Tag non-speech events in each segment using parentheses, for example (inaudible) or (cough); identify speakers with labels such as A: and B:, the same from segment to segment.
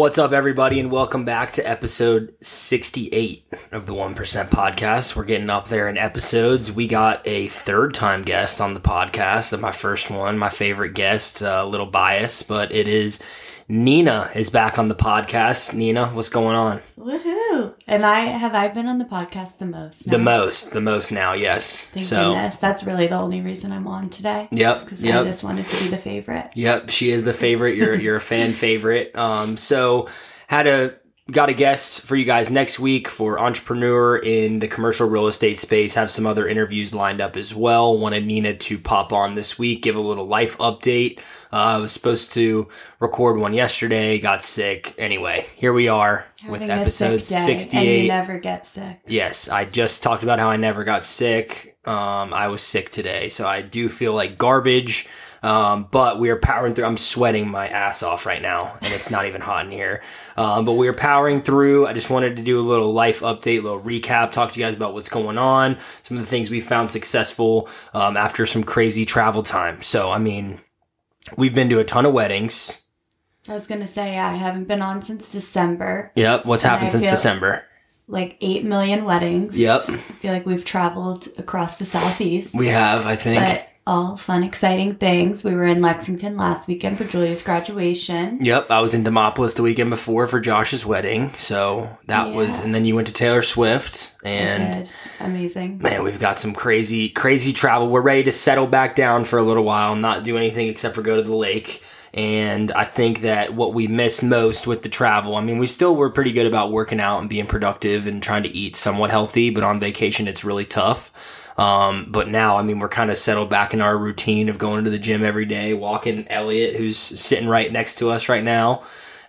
A: What's up, everybody, and welcome back to episode 68 of the 1% podcast. We're getting up there in episodes. We got a third time guest on the podcast, my first one, my favorite guest, a little biased, but it is Nina is back on the podcast. Nina, what's going on?
B: Woohoo! And I have I been on the podcast the most?
A: The most, the most now, yes.
B: Thank
A: so,
B: goodness. That's really the only reason I'm on today.
A: Yep.
B: Because
A: Yep.
B: I just wanted to be the favorite.
A: Yep, she is the favorite. You're you're a fan (laughs) favorite. Um, so had a got a guest for you guys next week for entrepreneur in the commercial real estate space. Have some other interviews lined up as well. Wanted Nina to pop on this week, give a little life update. Uh, I was supposed to record one yesterday, got sick. Anyway, here we are with
B: Having a
A: episode
B: sick day, And
A: 68.
B: you never get sick.
A: Yes, I just talked about how I never got sick. Um, I was sick today, so I do feel like garbage. Um, but we are powering through. I'm sweating my ass off right now, and it's not even hot in here. Um, but we are powering through. I just wanted to do a little life update, little recap, talk to you guys about what's going on, some of the things we found successful um, after some crazy travel time. So, I mean, we've been to a ton of weddings.
B: I was gonna say I haven't been on since December.
A: Yep. What's happened
B: I
A: since December?
B: Like eight million weddings.
A: Yep.
B: I feel like we've traveled across the southeast.
A: We have, I think.
B: but all fun, exciting things. We were in Lexington last weekend for Julia's graduation.
A: Yep, I was in Demopolis the weekend before for Josh's wedding. So that was, and then you went to Taylor Swift, and
B: amazing.
A: man, we've got some crazy, crazy travel. We're ready to settle back down for a little while, not do anything except for go to the lake. And I think that what we missed most with the travel, I mean, we still were pretty good about working out and being productive and trying to eat somewhat healthy, but on vacation, it's really tough. Um, but now, I mean, we're kind of settled back in our routine of going to the gym every day, walking Elliott, who's sitting right next to us right now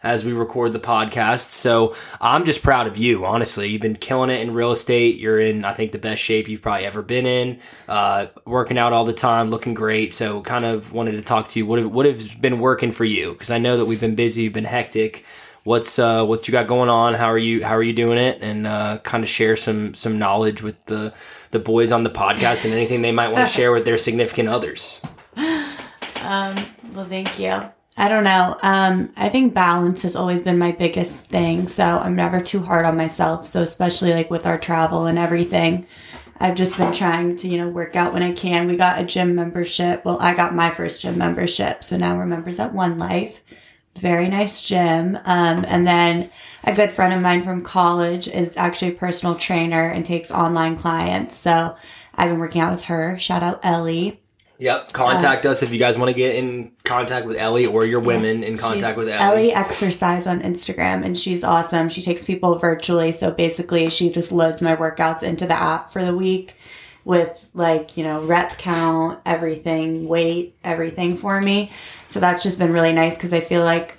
A: as we record the podcast. So I'm just proud of you, honestly. You've been killing it in real estate. You're in, I think, the best shape you've probably ever been in. Uh, working out all the time, looking great. So kind of wanted to talk to you. What have, what been working for you? Because I know that we've been busy, been hectic. What's uh, what you got going on? How are you? How are you doing it? And uh, kind of share some some knowledge with the the boys on the podcast and anything they might want to (laughs) share with their significant others.
B: Um, well, thank you. I don't know. Um, I think balance has always been my biggest thing. So I'm never too hard on myself. So especially like with our travel and everything, I've just been trying to, you know, work out when I can. We got a gym membership. Well, I got my first gym membership. So now we're members at One Life. Very nice gym. Um, and then a good friend of mine from college is actually a personal trainer and takes online clients. So I've been working out with her. Shout out Ellie.
A: Yep. Contact us if you guys want to get in contact with Ellie or your women in contact with Ellie.
B: Ellie Exercise on Instagram, and she's awesome. She takes people virtually, so basically, she just loads my workouts into the app for the week with like you know rep count, everything, weight, everything for me. So that's just been really nice because I feel like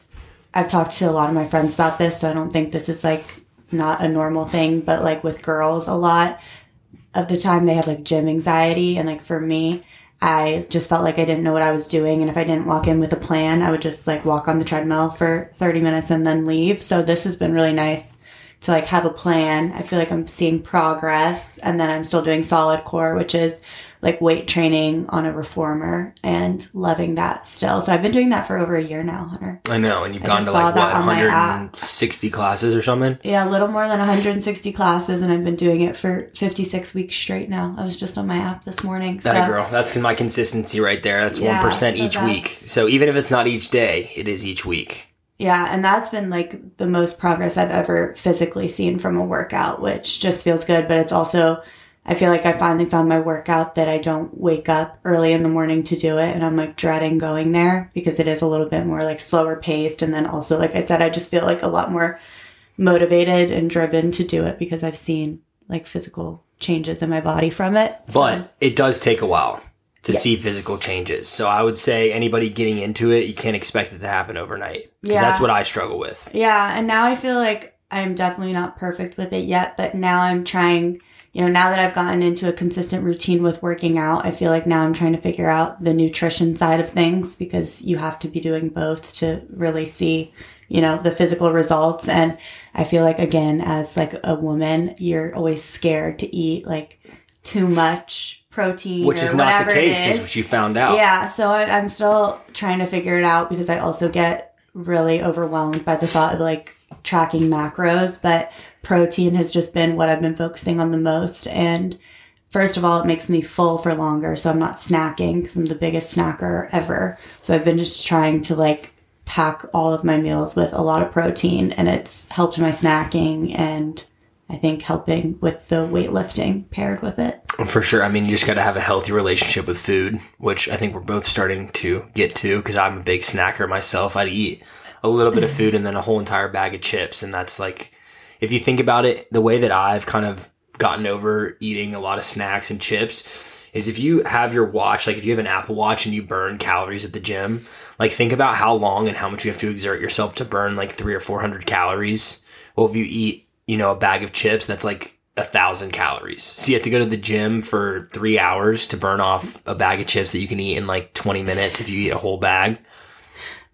B: I've talked to a lot of my friends about this, so I don't think this is like not a normal thing, but like with girls, a lot of the time they have like gym anxiety, and like for me. I just felt like I didn't know what I was doing. And if I didn't walk in with a plan, I would just like walk on the treadmill for 30 minutes and then leave. So this has been really nice to like have a plan. I feel like I'm seeing progress and then I'm still doing solid core, which is like weight training on a reformer and loving that still. So I've been doing that for over a year now, Hunter.
A: I know, and you've
B: I
A: gone to like what
B: on
A: 160 classes or something.
B: Yeah, a little more than 160 classes and I've been doing it for 56 weeks straight now. I was just on my app this morning.
A: That
B: so-
A: girl. That's my consistency right there. That's
B: Yeah,
A: one percent
B: so
A: each
B: that's-
A: week. So even if it's not each day, it is each week.
B: Yeah, and that's been like the most progress I've ever physically seen from a workout, which just feels good. But it's also, I feel like I finally found my workout that I don't wake up early in the morning to do it. And I'm like dreading going there because it is a little bit more like slower paced. And then also, like I said, I just feel like a lot more motivated and driven to do it because I've seen like physical changes in my body from it. So-
A: But it does take a while to see physical changes. So I would say anybody getting into it, you can't expect it to happen overnight.
B: Yeah.
A: That's what I struggle with.
B: Yeah, and now I feel like I'm definitely not perfect with it yet, but now I'm trying, you know, now that I've gotten into a consistent routine with working out, I feel like now I'm trying to figure out the nutrition side of things because you have to be doing both to really see, you know, the physical results and I feel like again as like a woman, you're always scared to eat like too much protein
A: Which is not the case, is
B: is.
A: what you found out.
B: Yeah, so I, I'm still trying to figure it out because I also get really overwhelmed by the thought of like tracking macros, but protein has just been what I've been focusing on the most. And first of all, it makes me full for longer. So I'm not snacking because I'm the biggest snacker ever. So I've been just trying to like pack all of my meals with a lot of protein and it's helped my snacking and I think helping with the weightlifting paired with it.
A: For sure. I mean, you just got to have a healthy relationship with food, which I think we're both starting to get to because I'm a big snacker myself. I'd eat a little bit of food and then a whole entire bag of chips. And that's like, if you think about it, the way that I've kind of gotten over eating a lot of snacks and chips is if you have your watch, like if you have an Apple Watch and you burn calories at the gym, like think about how long and how much you have to exert yourself to burn like three or 400 calories. Well, if you eat you know, a bag of chips, that's like a thousand calories. So you have to go to the gym for three hours to burn off a bag of chips that you can eat in like 20 minutes if you eat a whole bag.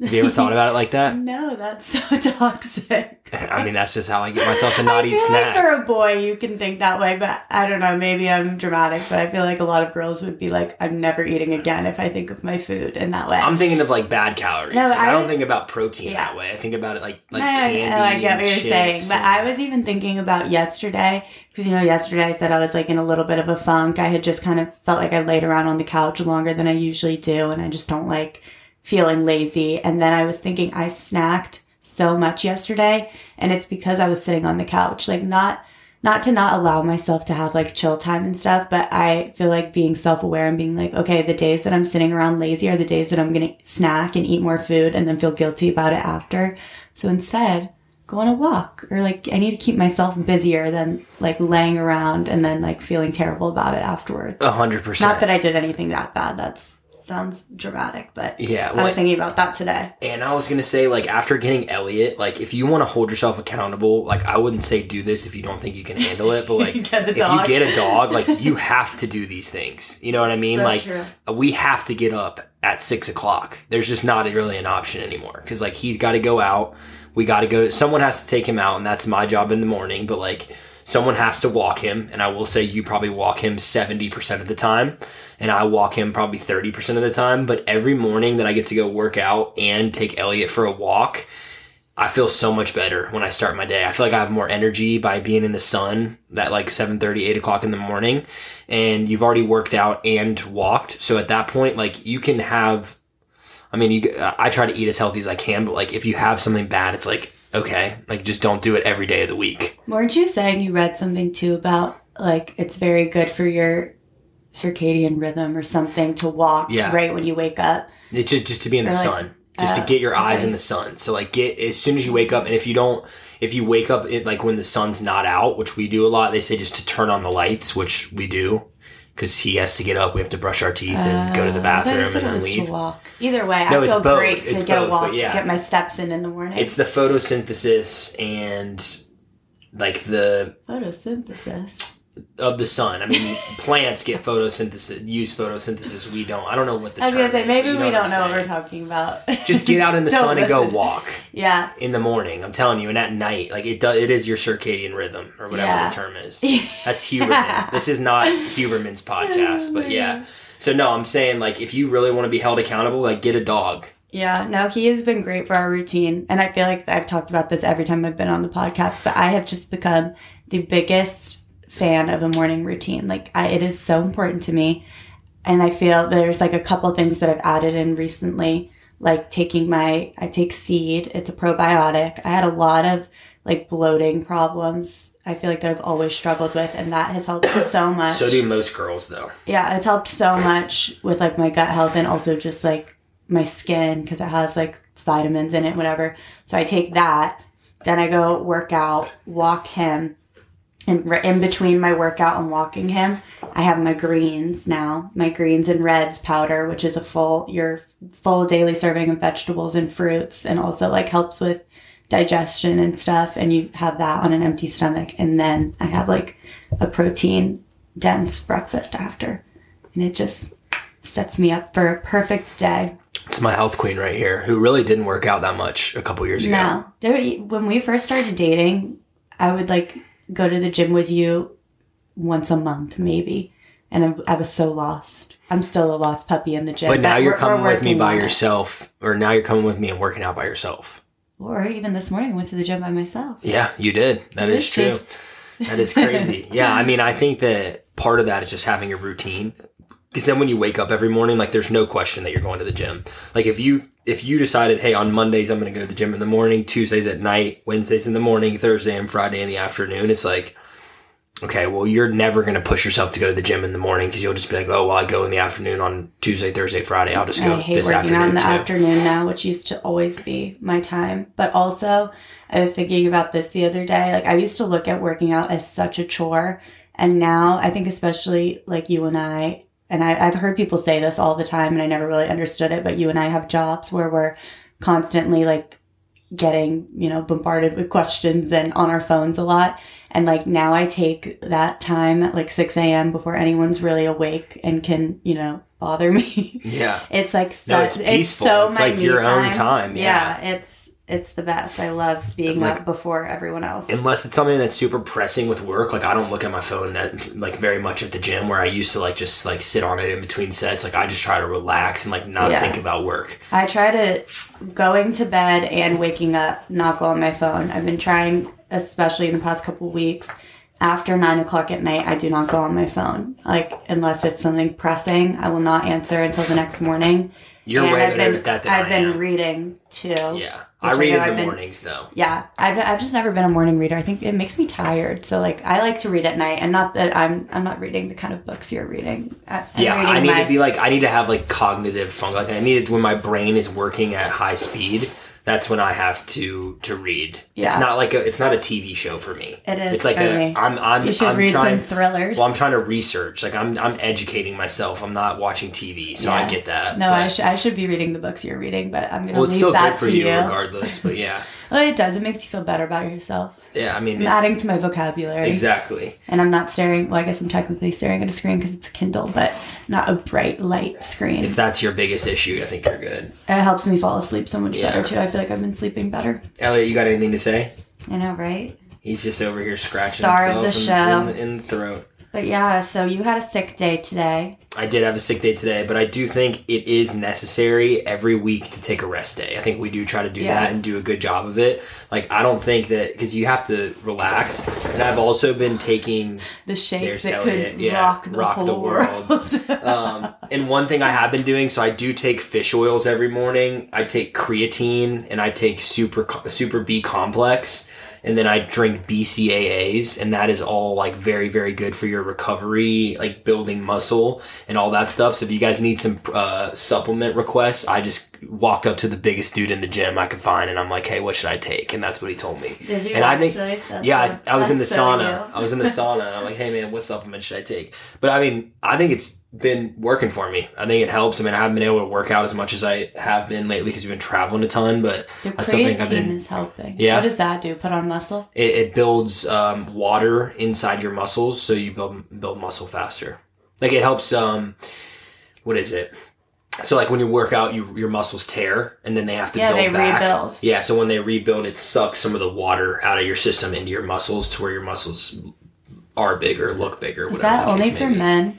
A: Have you ever thought about it like that? (laughs)
B: No, that's so (laughs) toxic. (laughs)
A: I mean, that's just how I get myself to not
B: I
A: eat snacks.
B: Like for a boy, you can think that way, but I don't know. Maybe I'm dramatic, but I feel like a lot of girls would be like, "I'm never eating again" if I think of my food in that way.
A: I'm thinking of like bad calories.
B: No,
A: Like, I,
B: I
A: don't
B: was-
A: think about protein
B: Yeah.
A: that way. I think about it like like
B: No, I- oh,
A: candy.
B: I get what you're saying, but
A: and-
B: I was even thinking about yesterday because you know yesterday I said I was like in a little bit of a funk. I had just kind of felt like I laid around on the couch longer than I usually do, and I just don't like feeling lazy. And then I was thinking I snacked so much yesterday, and it's because I was sitting on the couch, like not not to not allow myself to have like chill time and stuff, but I feel like being self aware and being like, okay, the days that I'm sitting around lazy are the days that I'm gonna snack and eat more food and then feel guilty about it after. So instead, go on a walk or like I need to keep myself busier than like laying around and then like feeling terrible about it afterwards.
A: a hundred percent.
B: Not that I did anything that bad. That's sounds dramatic, but
A: Yeah,
B: I was thinking about that today.
A: And I was gonna say, like, after getting Elliott, like, if you want to hold yourself accountable, like, I wouldn't say do this if you don't think you can handle it, but (laughs) like, if you get a dog, like, you (laughs) have to do these things. You know what I mean?
B: So
A: like,
B: true.
A: Uh, we have to get up at six o'clock. There's just not really an option anymore because, like, he's got to go out. We got to go. Someone has to take him out, and that's my job in the morning. But like, someone has to walk him, and I will say you probably walk him seventy percent of the time and I walk him probably 30% of the time. But every morning that I get to go work out and take Elliott for a walk, I feel so much better when I start my day. I feel like I have more energy by being in the sun at like 7 8 o'clock in the morning. And you've already worked out and walked. So at that point, like you can have, I mean, you, I try to eat as healthy as I can, but like if you have something bad, it's like, okay, like just don't do it every day of the week.
B: Weren't you saying you read something too about like it's very good for your circadian rhythm or something to walk
A: Yeah.
B: right when you wake up?
A: It's just, just to be in the
B: like,
A: sun, just to
B: uh,
A: get your eyes
B: okay.
A: in the sun. So like get as soon as you wake up, and if you don't, if you wake up it, like when the sun's not out, which we do a lot, they say just to turn on the lights, which we do, because he has to get up. We have to brush our teeth and go to the
B: oh, you
A: bathroom and then leave.
B: Walk. Either way,
A: No,
B: I
A: it's
B: feel
A: both.
B: great to
A: It's
B: get
A: both,
B: a walk,
A: yeah.
B: get my steps in in the morning.
A: It's the photosynthesis and like the
B: photosynthesis.
A: Of the sun. I mean, (laughs) plants get photosynthesis, use photosynthesis. We don't. I don't know what the
B: I was gonna say
A: is,
B: maybe
A: you
B: we don't know what we're talking about.
A: Just get out in the (laughs) sun and go walk.
B: Yeah.
A: in the morning. I'm telling you, and at night, like it does, it is your circadian rhythm or whatever
B: Yeah.
A: the term is. (laughs) That's Huberman. this is not Huberman's oh, podcast, but yeah. So no, I'm saying like if you really want to be held accountable, like get a dog.
B: Yeah, no, he has been great for our routine. And I feel like I've talked about this every time I've been on the podcast, but I have just become the biggest fan of a morning routine. Like, I, it is so important to me. And I feel there's like a couple things that I've added in recently, like taking my, I take seed, it's a probiotic. I had a lot of like bloating problems. I feel like that I've always struggled with, and that has helped (coughs) so much
A: So do most girls though.
B: yeah, it's helped so much with like my gut health and also just like my skin because it has like vitamins in it, whatever. So I take that. Then I go work out, walk him. And in between my workout and walking him, I have my greens now, my greens and reds powder, which is a full, your full daily serving of vegetables and fruits and also like helps with digestion and stuff. And you have that on an empty stomach. And then I have like a protein dense breakfast after. And it just sets me up for a perfect day.
A: It's my health queen right here, who really didn't work out that much a couple years ago.
B: No, when we first started dating, I would like go to the gym with you once a month, maybe. and I, I was so lost. I'm still a lost puppy in the gym.
A: But now
B: we're-
A: you're coming with me by
B: on it.
A: yourself, or now you're coming with me and working out by yourself.
B: Or even this morning, I went to the gym by myself.
A: Yeah, you did. That
B: It
A: is true. That is crazy. (laughs) yeah, I mean, I think that part of that is just having a routine. Because then when you wake up every morning, like there's no question that you're going to the gym. Like if you if you decided, hey, on Mondays I'm going to go to the gym in the morning, Tuesdays at night, Wednesdays in the morning, Thursday and Friday in the afternoon, it's like, okay, well you're never going to push yourself to go to the gym in the morning because you'll just be like, oh, well I go in the afternoon on Tuesday, Thursday, Friday. I'll just go
B: I hate
A: this
B: working out in the
A: too.
B: afternoon now, which used to always be my time. But also, I was thinking about this the other day. Like, I used to look at working out as such a chore. And now I think, especially like you and I, and I, I've heard people say this all the time and I never really understood it, but you and I have jobs where we're constantly like getting, you know, bombarded with questions and on our phones a lot. And like now I take that time at like 6 a.m. before anyone's really awake and can, you know, bother me.
A: Yeah. (laughs)
B: It's like such,
A: No, it's
B: it's,
A: peaceful.
B: so
A: It's like your own time, yeah.
B: it's it's the best. I love being
A: Like-
B: up before everyone else.
A: unless it's something that's super pressing with work like i don't look at my phone at, like very much at the gym where i used to like just like sit on it in between sets like i just try to relax and like not
B: Yeah.
A: think about work
B: I try to going to bed and waking up not go on my phone. I've been trying, especially in the past couple weeks. After nine o'clock at night, I do not go on my phone. Like unless it's something pressing, I will not answer until the next morning.
A: You're
B: And
A: way
B: I've
A: better
B: been,
A: at that than
B: I've
A: I
B: been
A: am.
B: reading too.
A: yeah i
B: I
A: read
B: know
A: in
B: I've
A: the
B: been-
A: mornings though
B: Yeah, I've, I've just never been a morning reader. I think it makes me tired. So like, I like to read at night, and not that I'm I'm not reading the kind of books you're reading. I, I'm
A: yeah
B: reading
A: i need
B: my-
A: to be like i need to have like cognitive funk like i need it when my brain is working at high speed that's when i have to to read
B: Yeah.
A: it's not like a it's not a tv show for me
B: It is
A: it's like a
B: me.
A: i'm i'm
B: You should
A: i'm
B: read
A: trying
B: some thrillers.
A: well i'm trying to research like i'm i'm educating myself i'm not watching tv so i get that
B: No,
A: but-
B: I, sh- I should be reading the books you're reading, but I'm gonna
A: Well, it's
B: leave
A: still
B: that
A: good for
B: to
A: you,
B: you.
A: regardless. But yeah, (laughs)
B: Well, it does. It makes you feel better about yourself.
A: yeah. I mean,
B: I'm
A: it's,
B: adding to my vocabulary,
A: exactly.
B: and I'm not staring. Well, I guess I'm technically staring at a screen because it's a Kindle, but not a bright light screen.
A: If that's your biggest issue, I think you're good.
B: it helps me fall asleep so much
A: Yeah.
B: better too. I feel like I've been sleeping better.
A: Elliott, you got anything to say?
B: I know, right?
A: He's just over here scratching
B: Star
A: himself
B: the
A: in. In, in the throat.
B: But yeah, so you had a sick day today.
A: I did have a sick day today, but I do think it is necessary every week to take a rest day. I think we do try to do
B: Yeah.
A: that and do a good job of it. Like, I don't think that because you have to relax. And I've also been taking
B: The
A: There's
B: that
A: Elliott.
B: could
A: Yeah,
B: rock the
A: rock the
B: world.
A: world. (laughs) um, and one thing I have been doing, so I do take fish oils every morning. I take creatine and I take super super B complex, and then I drink BCAAs, and that is all like very very good for your recovery, like building muscle and all that stuff. So if you guys need some uh, supplement requests, I just walked up to the biggest dude in the gym I could find, and I'm like, hey, what should I take? And that's what he told me.
B: Did you
A: and I think
B: That's
A: yeah,
B: so-
A: I, I was in the
B: so
A: sauna. I was in the sauna. And I'm like, hey man, what supplement should I take? But I mean, I think it's been working for me. I think it helps. I mean, I haven't been able to work out as much as I have been lately because we've been traveling a ton. But
B: The
A: think I've been.
B: is helping.
A: Yeah.
B: What does that do? Put on muscle?
A: It, it builds um, water inside your muscles, so you build build muscle faster. Like it helps. Um, what is it? So like when you work out, you your muscles tear, and then they have to
B: Yeah,
A: build
B: they
A: back.
B: rebuild.
A: Yeah, so when they rebuild, it sucks some of the water out of your system into your muscles to where your muscles are bigger, look bigger.
B: Is that only for men?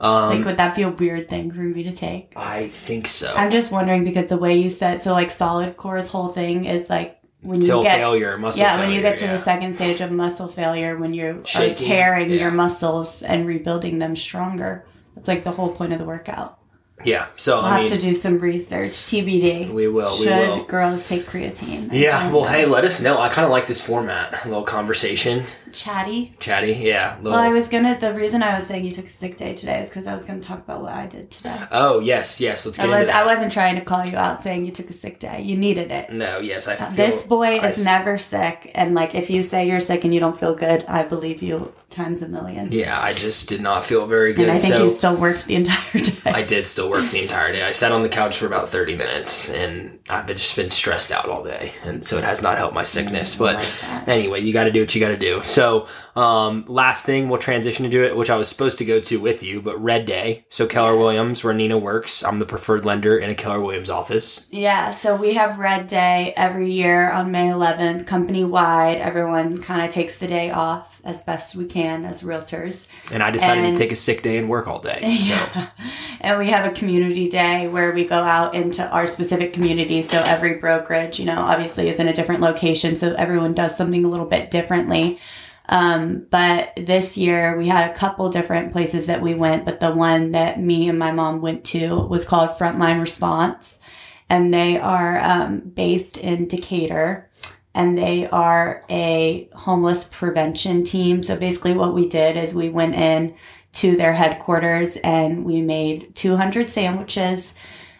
A: Um,
B: Like, would that be a weird thing for me to take?
A: I think so.
B: I'm just wondering because the way you said so, like solid core's whole thing is like when you get
A: failure, muscle
B: yeah
A: failure.
B: when you get to
A: yeah.
B: the second stage of muscle failure when you are tearing
A: yeah.
B: your muscles and rebuilding them stronger. That's like the whole point of the workout.
A: Yeah, so
B: We'll
A: I
B: have
A: mean,
B: to do some research. TBD.
A: we will. We
B: Should
A: will.
B: girls take creatine? I
A: Yeah, well,
B: know.
A: hey, let us know. I kind of like this format. A little conversation,
B: chatty.
A: chatty. Yeah. Little...
B: Well, I was gonna. The reason I was saying you took a sick day today is because I was gonna talk about what I did today.
A: oh yes, yes. Let's
B: I
A: get into
B: was, I wasn't trying to call you out saying you took a sick day. You needed it.
A: no, yes, I feel
B: This boy
A: I
B: is
A: s-
B: never sick, and like if you say you're sick and you don't feel good, I believe you times a million.
A: Yeah, I just did not feel very good.
B: and I think
A: so
B: you still worked the entire (laughs) day.
A: I did still work the entire day. I sat on the couch for about 30 minutes and I've been, just been stressed out all day. And so it has not helped my sickness. Mm, but
B: like
A: anyway, you got to do what you got to do. So, um, last thing, we'll transition to do it, which I was supposed to go to with you, but Red Day. So Keller Williams, where Nina works. I'm the preferred lender in a Keller Williams office.
B: Yeah, so we have Red Day every year on May 11th, company wide. Everyone kind of takes the day off as best we can as realtors.
A: And I decided
B: And-
A: to take a sick day and work all day. So
B: Yeah. (laughs) And we have a community day where we go out into our specific community. So every brokerage, you know, obviously is in a different location. So everyone does something a little bit differently. Um, but this year we had a couple different places that we went, but the one that me and my mom went to was called Frontline Response. And they are um, based in Decatur and they are a homeless prevention team. So basically, what we did is we went in to their headquarters and we made 200 sandwiches.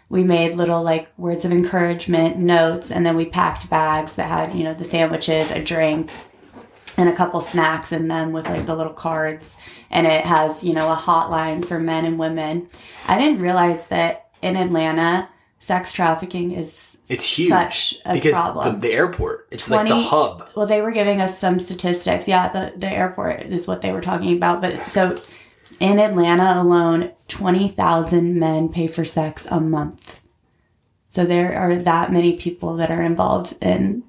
B: We made little like words of encouragement, notes, and then we packed bags that had, you know, the sandwiches, a drink, and a couple snacks in them with like the little cards. And it has, you know, a hotline for men and women. I didn't realize that in Atlanta, sex trafficking is
A: it's huge
B: such a
A: because
B: problem.
A: The, the airport, it's like the hub.
B: Well, they were giving us some statistics. Yeah, the, the airport is what they were talking about. But so in Atlanta alone, 20,000 men pay for sex a month. So there are that many people that are involved in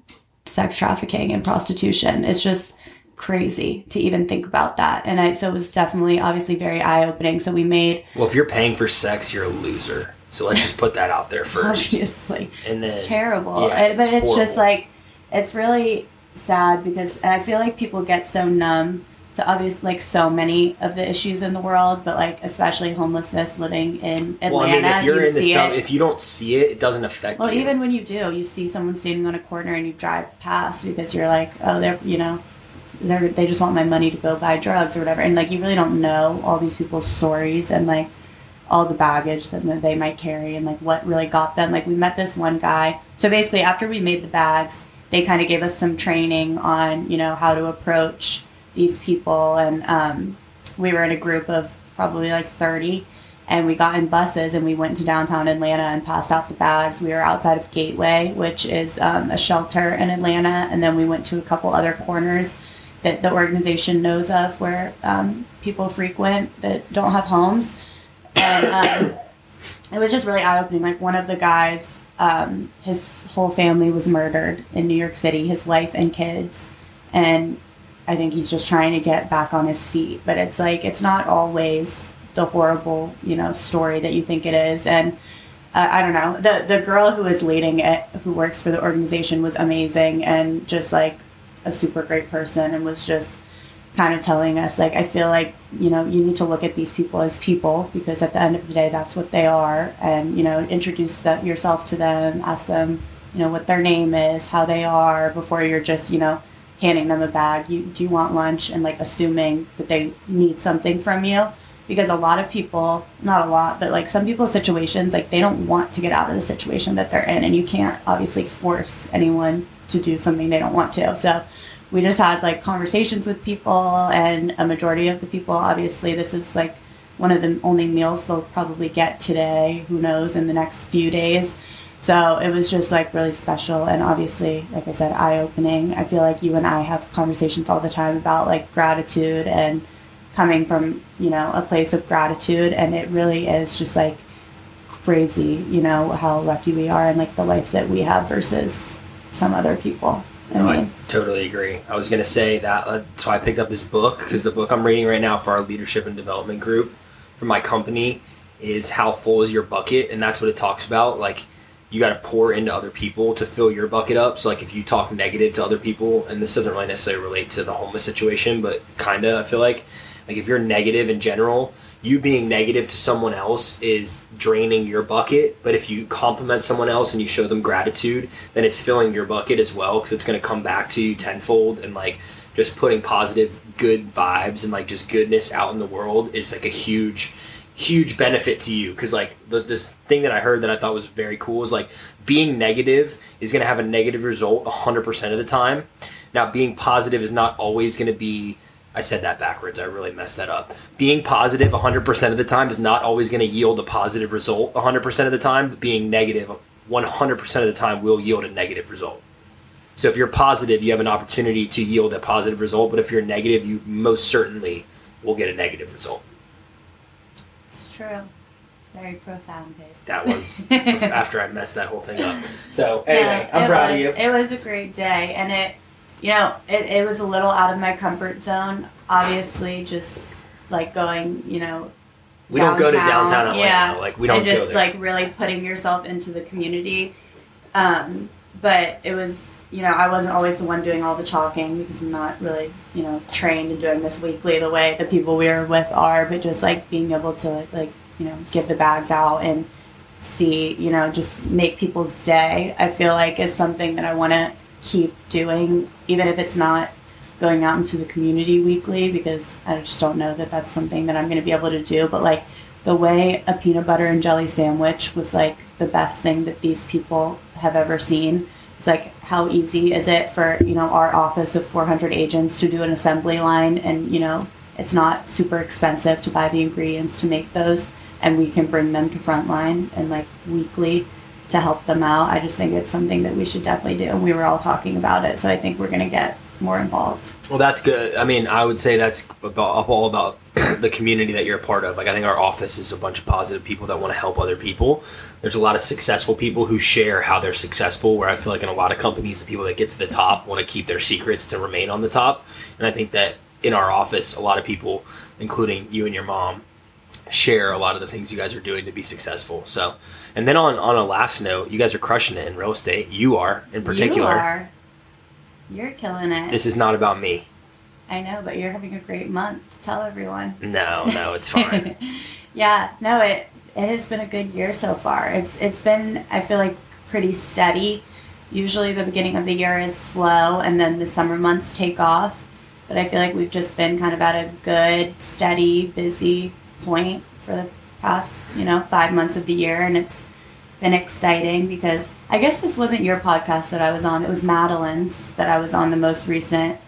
B: sex trafficking and prostitution. It's just crazy to even think about that. And I, so it was definitely obviously very eye opening. So we made,
A: Well, if you're paying for sex, you're a loser. So let's just put that out there (laughs) first.
B: obviously,
A: And then
B: it's terrible.
A: yeah,
B: And- but
A: it's
B: it's just like it's really sad because and I feel like people get so numb to obvious like so many of the issues in the world, but like especially homelessness living in Atlanta.
A: Well, I mean, if you're
B: you
A: in the
B: it.
A: if you don't see it, it doesn't affect
B: well,
A: you.
B: Well, even when you do, you see someone standing on a corner and you drive past because you're like, oh, they're you know, they're they just want my money to go buy drugs or whatever, and like you really don't know all these people's stories and like all the baggage that they might carry and like what really got them. Like we met this one guy. So basically, after we made the bags, they kind of gave us some training on you know how to approach these people, and um, we were in a group of probably like thirty. And we got in buses and we went to downtown Atlanta and passed out the bags. We were outside of Gateway, which is um, a shelter in Atlanta, and then we went to a couple other corners that the organization knows of where um, people frequent that don't have homes and um, it was just really eye opening. Like one of the guys, um, his whole family was murdered in New York City, his wife and kids, and I think he's just trying to get back on his feet. But it's like it's not always the horrible, you know, story that you think it is, and. Uh, I don't know. The the girl who is leading it, who works for the organization, was amazing and just like a super great person, and was just kind of telling us like I feel like you know you need to look at these people as people because at the end of the day that's what they are and you know introduce yourself to them ask them you know what their name is how they are before you're just you know handing them a bag. You do you want lunch? And like assuming that they need something from you. Because a lot of people not a lot but like some people's situations like they don't want to get out of the situation that they're in. And you can't obviously force anyone to do something they don't want to. So we just had like conversations with people. And a majority of the people obviously this is like one of the only meals they'll probably get today. Who knows? In the next few days so it was just like really special and obviously like i said eye-opening i feel like you and i have conversations all the time about like gratitude and coming from you know a place of gratitude and it really is just like crazy you know how lucky we are and like the life that we have versus some other people I
A: No, I totally agree. I was going to say that. Uh, so I picked up this book because the book I'm reading right now for our leadership and development group for my company is How Full is Your Bucket? And that's what it talks about. Like, you got to pour into other people to fill your bucket up. So, like, if you talk negative to other people, and this doesn't really necessarily relate to the homeless situation, but kind of, I feel like, like, if you're negative in general, you being negative to someone else is draining your bucket. But if you compliment someone else and you show them gratitude, then it's filling your bucket as well because it's going to come back to you tenfold. And like just putting positive, good vibes and like just goodness out in the world is like a huge, huge benefit to you. Because like the, this thing that I heard that I thought was very cool is like being negative is going to have a negative result 100% of the time. Now, being positive is not always going to be I said that backwards. I really messed that up. Being positive 100% of the time is not always going to yield a positive result 100% of the time, but being negative 100% of the time will yield a negative result. So if you're positive, you have an opportunity to yield a positive result, but if you're negative, you most certainly will get a negative result.
B: True. Very profound, babe.
A: That was (laughs) after I messed that whole thing up. So anyway,
B: Yeah,
A: I'm proud
B: was,
A: of you.
B: It was a great day, and it You know, it, it was a little out of my comfort zone. Obviously, just like going, you know,
A: We don't go to downtown Atlanta.
B: Yeah,
A: Like we don't
B: and just like really putting yourself into the community. Um, but it was, you know, I wasn't always the one doing all the talking because I'm not really, you know, trained in doing this weekly the way the people we were with are. But just like being able to like, you know, give the bags out and see, you know, just make people's day. I feel like is something that I want to keep doing, even if it's not going out into the community weekly because I just don't know that that's something that I'm going to be able to do. But like the way a peanut butter and jelly sandwich was like the best thing that these people have ever seen. It's like how easy is it for you know our office of 400 agents to do an assembly line, and you know it's not super expensive to buy the ingredients to make those, and we can bring them to frontline and like weekly to help them out. I just think it's something that we should definitely do, and we were all talking about it, so I think we're gonna get more involved.
A: Well, that's good. I mean, I would say that's about, all about the community that you're a part of. Like, I think our office is a bunch of positive people that want to help other people. There's a lot of successful people who share how they're successful. Where I feel like in a lot of companies, the people that get to the top want to keep their secrets to remain on the top. And I think that in our office, a lot of people, including you and your mom, share a lot of the things you guys are doing to be successful. So, and then on on a last note, you guys are crushing it in real estate. You are in particular.
B: You are. You're killing it.
A: This is not about me.
B: I know, but you're having a great month. Tell everyone.
A: No, no, it's fine. (laughs)
B: yeah, no, it it has been a good year so far. It's it's been I feel like pretty steady. Usually the beginning of the year is slow and then the summer months take off. But I feel like we've just been kind of at a good, steady, busy point for the past, you know, five months of the year and it's been exciting because I guess this wasn't your podcast that I was on. It was Madeline's that I was on the most recent.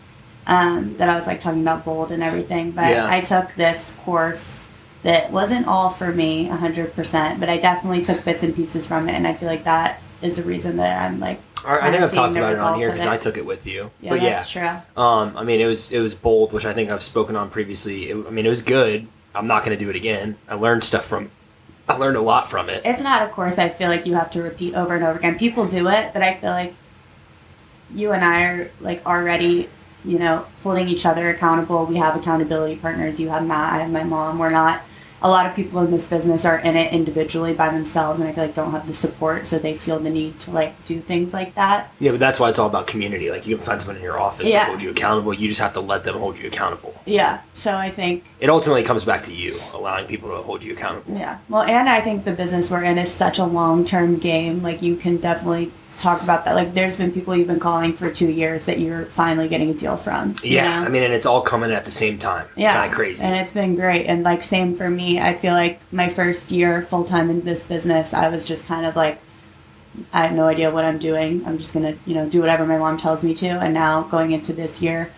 B: Um, that I was like talking about bold and everything. But
A: Yeah.
B: I took this course that wasn't all for me 100%, but I definitely took bits and pieces from it. And I feel like that is a reason that I'm like,
A: I think I've talked about it on here because. I took it with you.
B: yeah,
A: but
B: that's
A: yeah,
B: true.
A: um, I mean, it was it was bold, which I think I've spoken on previously. It, I mean, it was good. I'm not going to do it again. I learned stuff from. I learned a lot from it.
B: It's not a course I feel like you have to repeat over and over again. People do it, but I feel like you and I are like already, you know, holding each other accountable. We have accountability partners. You have Matt, I have my mom. We're not a lot of people in this business are in it individually by themselves and I feel like don't have the support so they feel the need to like do things like that.
A: Yeah, but that's why it's all about community. Like you can find someone in your office
B: Yeah.
A: to hold you accountable. You just have to let them hold you accountable.
B: Yeah. So I think
A: It ultimately comes back to you, allowing people to hold you accountable.
B: Yeah. Well, and I think the business we're in is such a long term game. Like, you can definitely talk about that. Like, there's been people you've been calling for two years that you're finally getting a deal from. you
A: Yeah,
B: know?
A: I mean, and it's all coming at the same time. It's
B: yeah.
A: kind of crazy.
B: And it's been great. And, like, same for me. I feel like my first year full time in this business, I was just kind of like, I have no idea what I'm doing. I'm just gonna, you know, do whatever my mom tells me to. And now going into this year,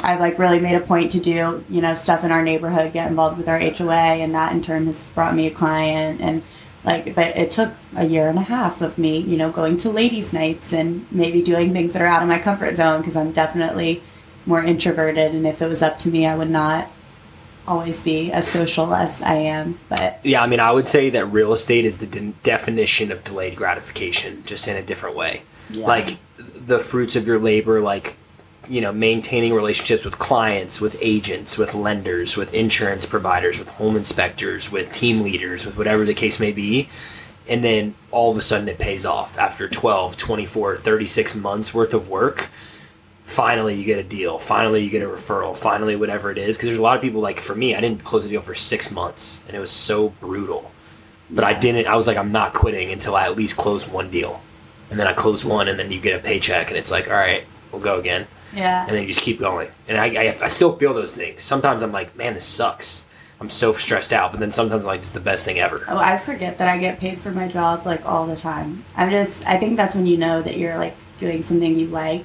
B: I've like really made a point to do, you know, stuff in our neighborhood, get involved with our HOA, and that in turn has brought me a client. And like, but it took a year and a half of me, you know, going to ladies' nights and maybe doing things that are out of my comfort zone because I'm definitely more introverted. And if it was up to me, I would not always be as social as I am. But
A: Yeah, I mean, I would say that real estate is the de- definition of delayed gratification, just in a different way.
B: Yeah.
A: Like the fruits of your labor, like you know, maintaining relationships with clients, with agents, with lenders, with insurance providers, with home inspectors, with team leaders, with whatever the case may be. And then all of a sudden it pays off after 12, 24, 36 months worth of work. Finally, you get a deal. Finally, you get a referral. Finally, whatever it is. Because there's a lot of people, like for me, I didn't close a deal for six months and it was so brutal. But I didn't, I was like, I'm not quitting until I at least close one deal. And then I close one and then you get a paycheck and it's like, all right, we'll go again
B: yeah.
A: and then you just keep going. And I, I, I still feel those things. Sometimes I'm like, man, this sucks. I'm so stressed out. But then sometimes I'm like, it's the best thing ever.
B: Oh, I forget that I get paid for my job like all the time. I'm just, I think that's when you know that you're like doing something you like.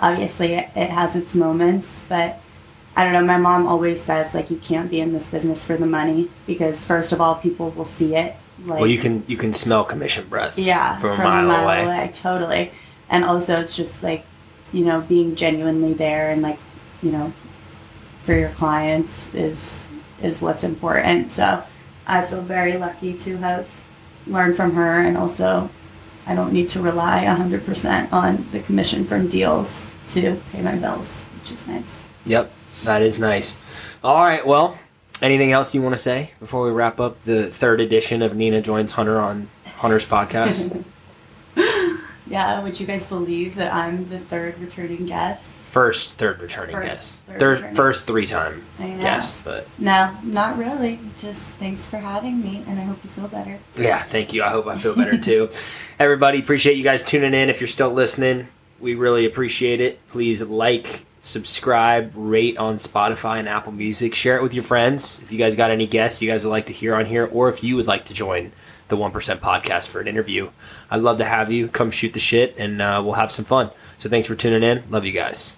B: Obviously, it, it has its moments, but I don't know. My mom always says like you can't be in this business for the money because first of all, people will see it. Like,
A: Well, you can you can smell commission breath.
B: yeah,
A: from a mile away.
B: totally. And also, it's just like you know being genuinely there and like you know for your clients is is what's important. So I feel very lucky to have learned from her and also I don't need to rely 100% on the commission from deals to pay my bills, which is nice.
A: Yep, that is nice. All right, well, anything else you want to say before we wrap up the third edition of Nina Joins Hunter on Hunter's podcast? (laughs)
B: yeah, would you guys believe that I'm the third returning guest?
A: First, third returning
B: First,
A: guest.
B: third
A: Third,
B: returning.
A: first three time guest, but
B: No, not really. Just thanks for having me, and I hope you feel better.
A: yeah, thank you. I hope I feel better too. (laughs) Everybody, appreciate you guys tuning in. If you're still listening, we really appreciate it. Please like, subscribe, rate on Spotify and Apple Music. Share it with your friends. If you guys got any guests you guys would like to hear on here, or if you would like to join the 1% podcast for an interview, I'd love to have you. Come shoot the shit and uh, we'll have some fun. So thanks for tuning in. Love you guys.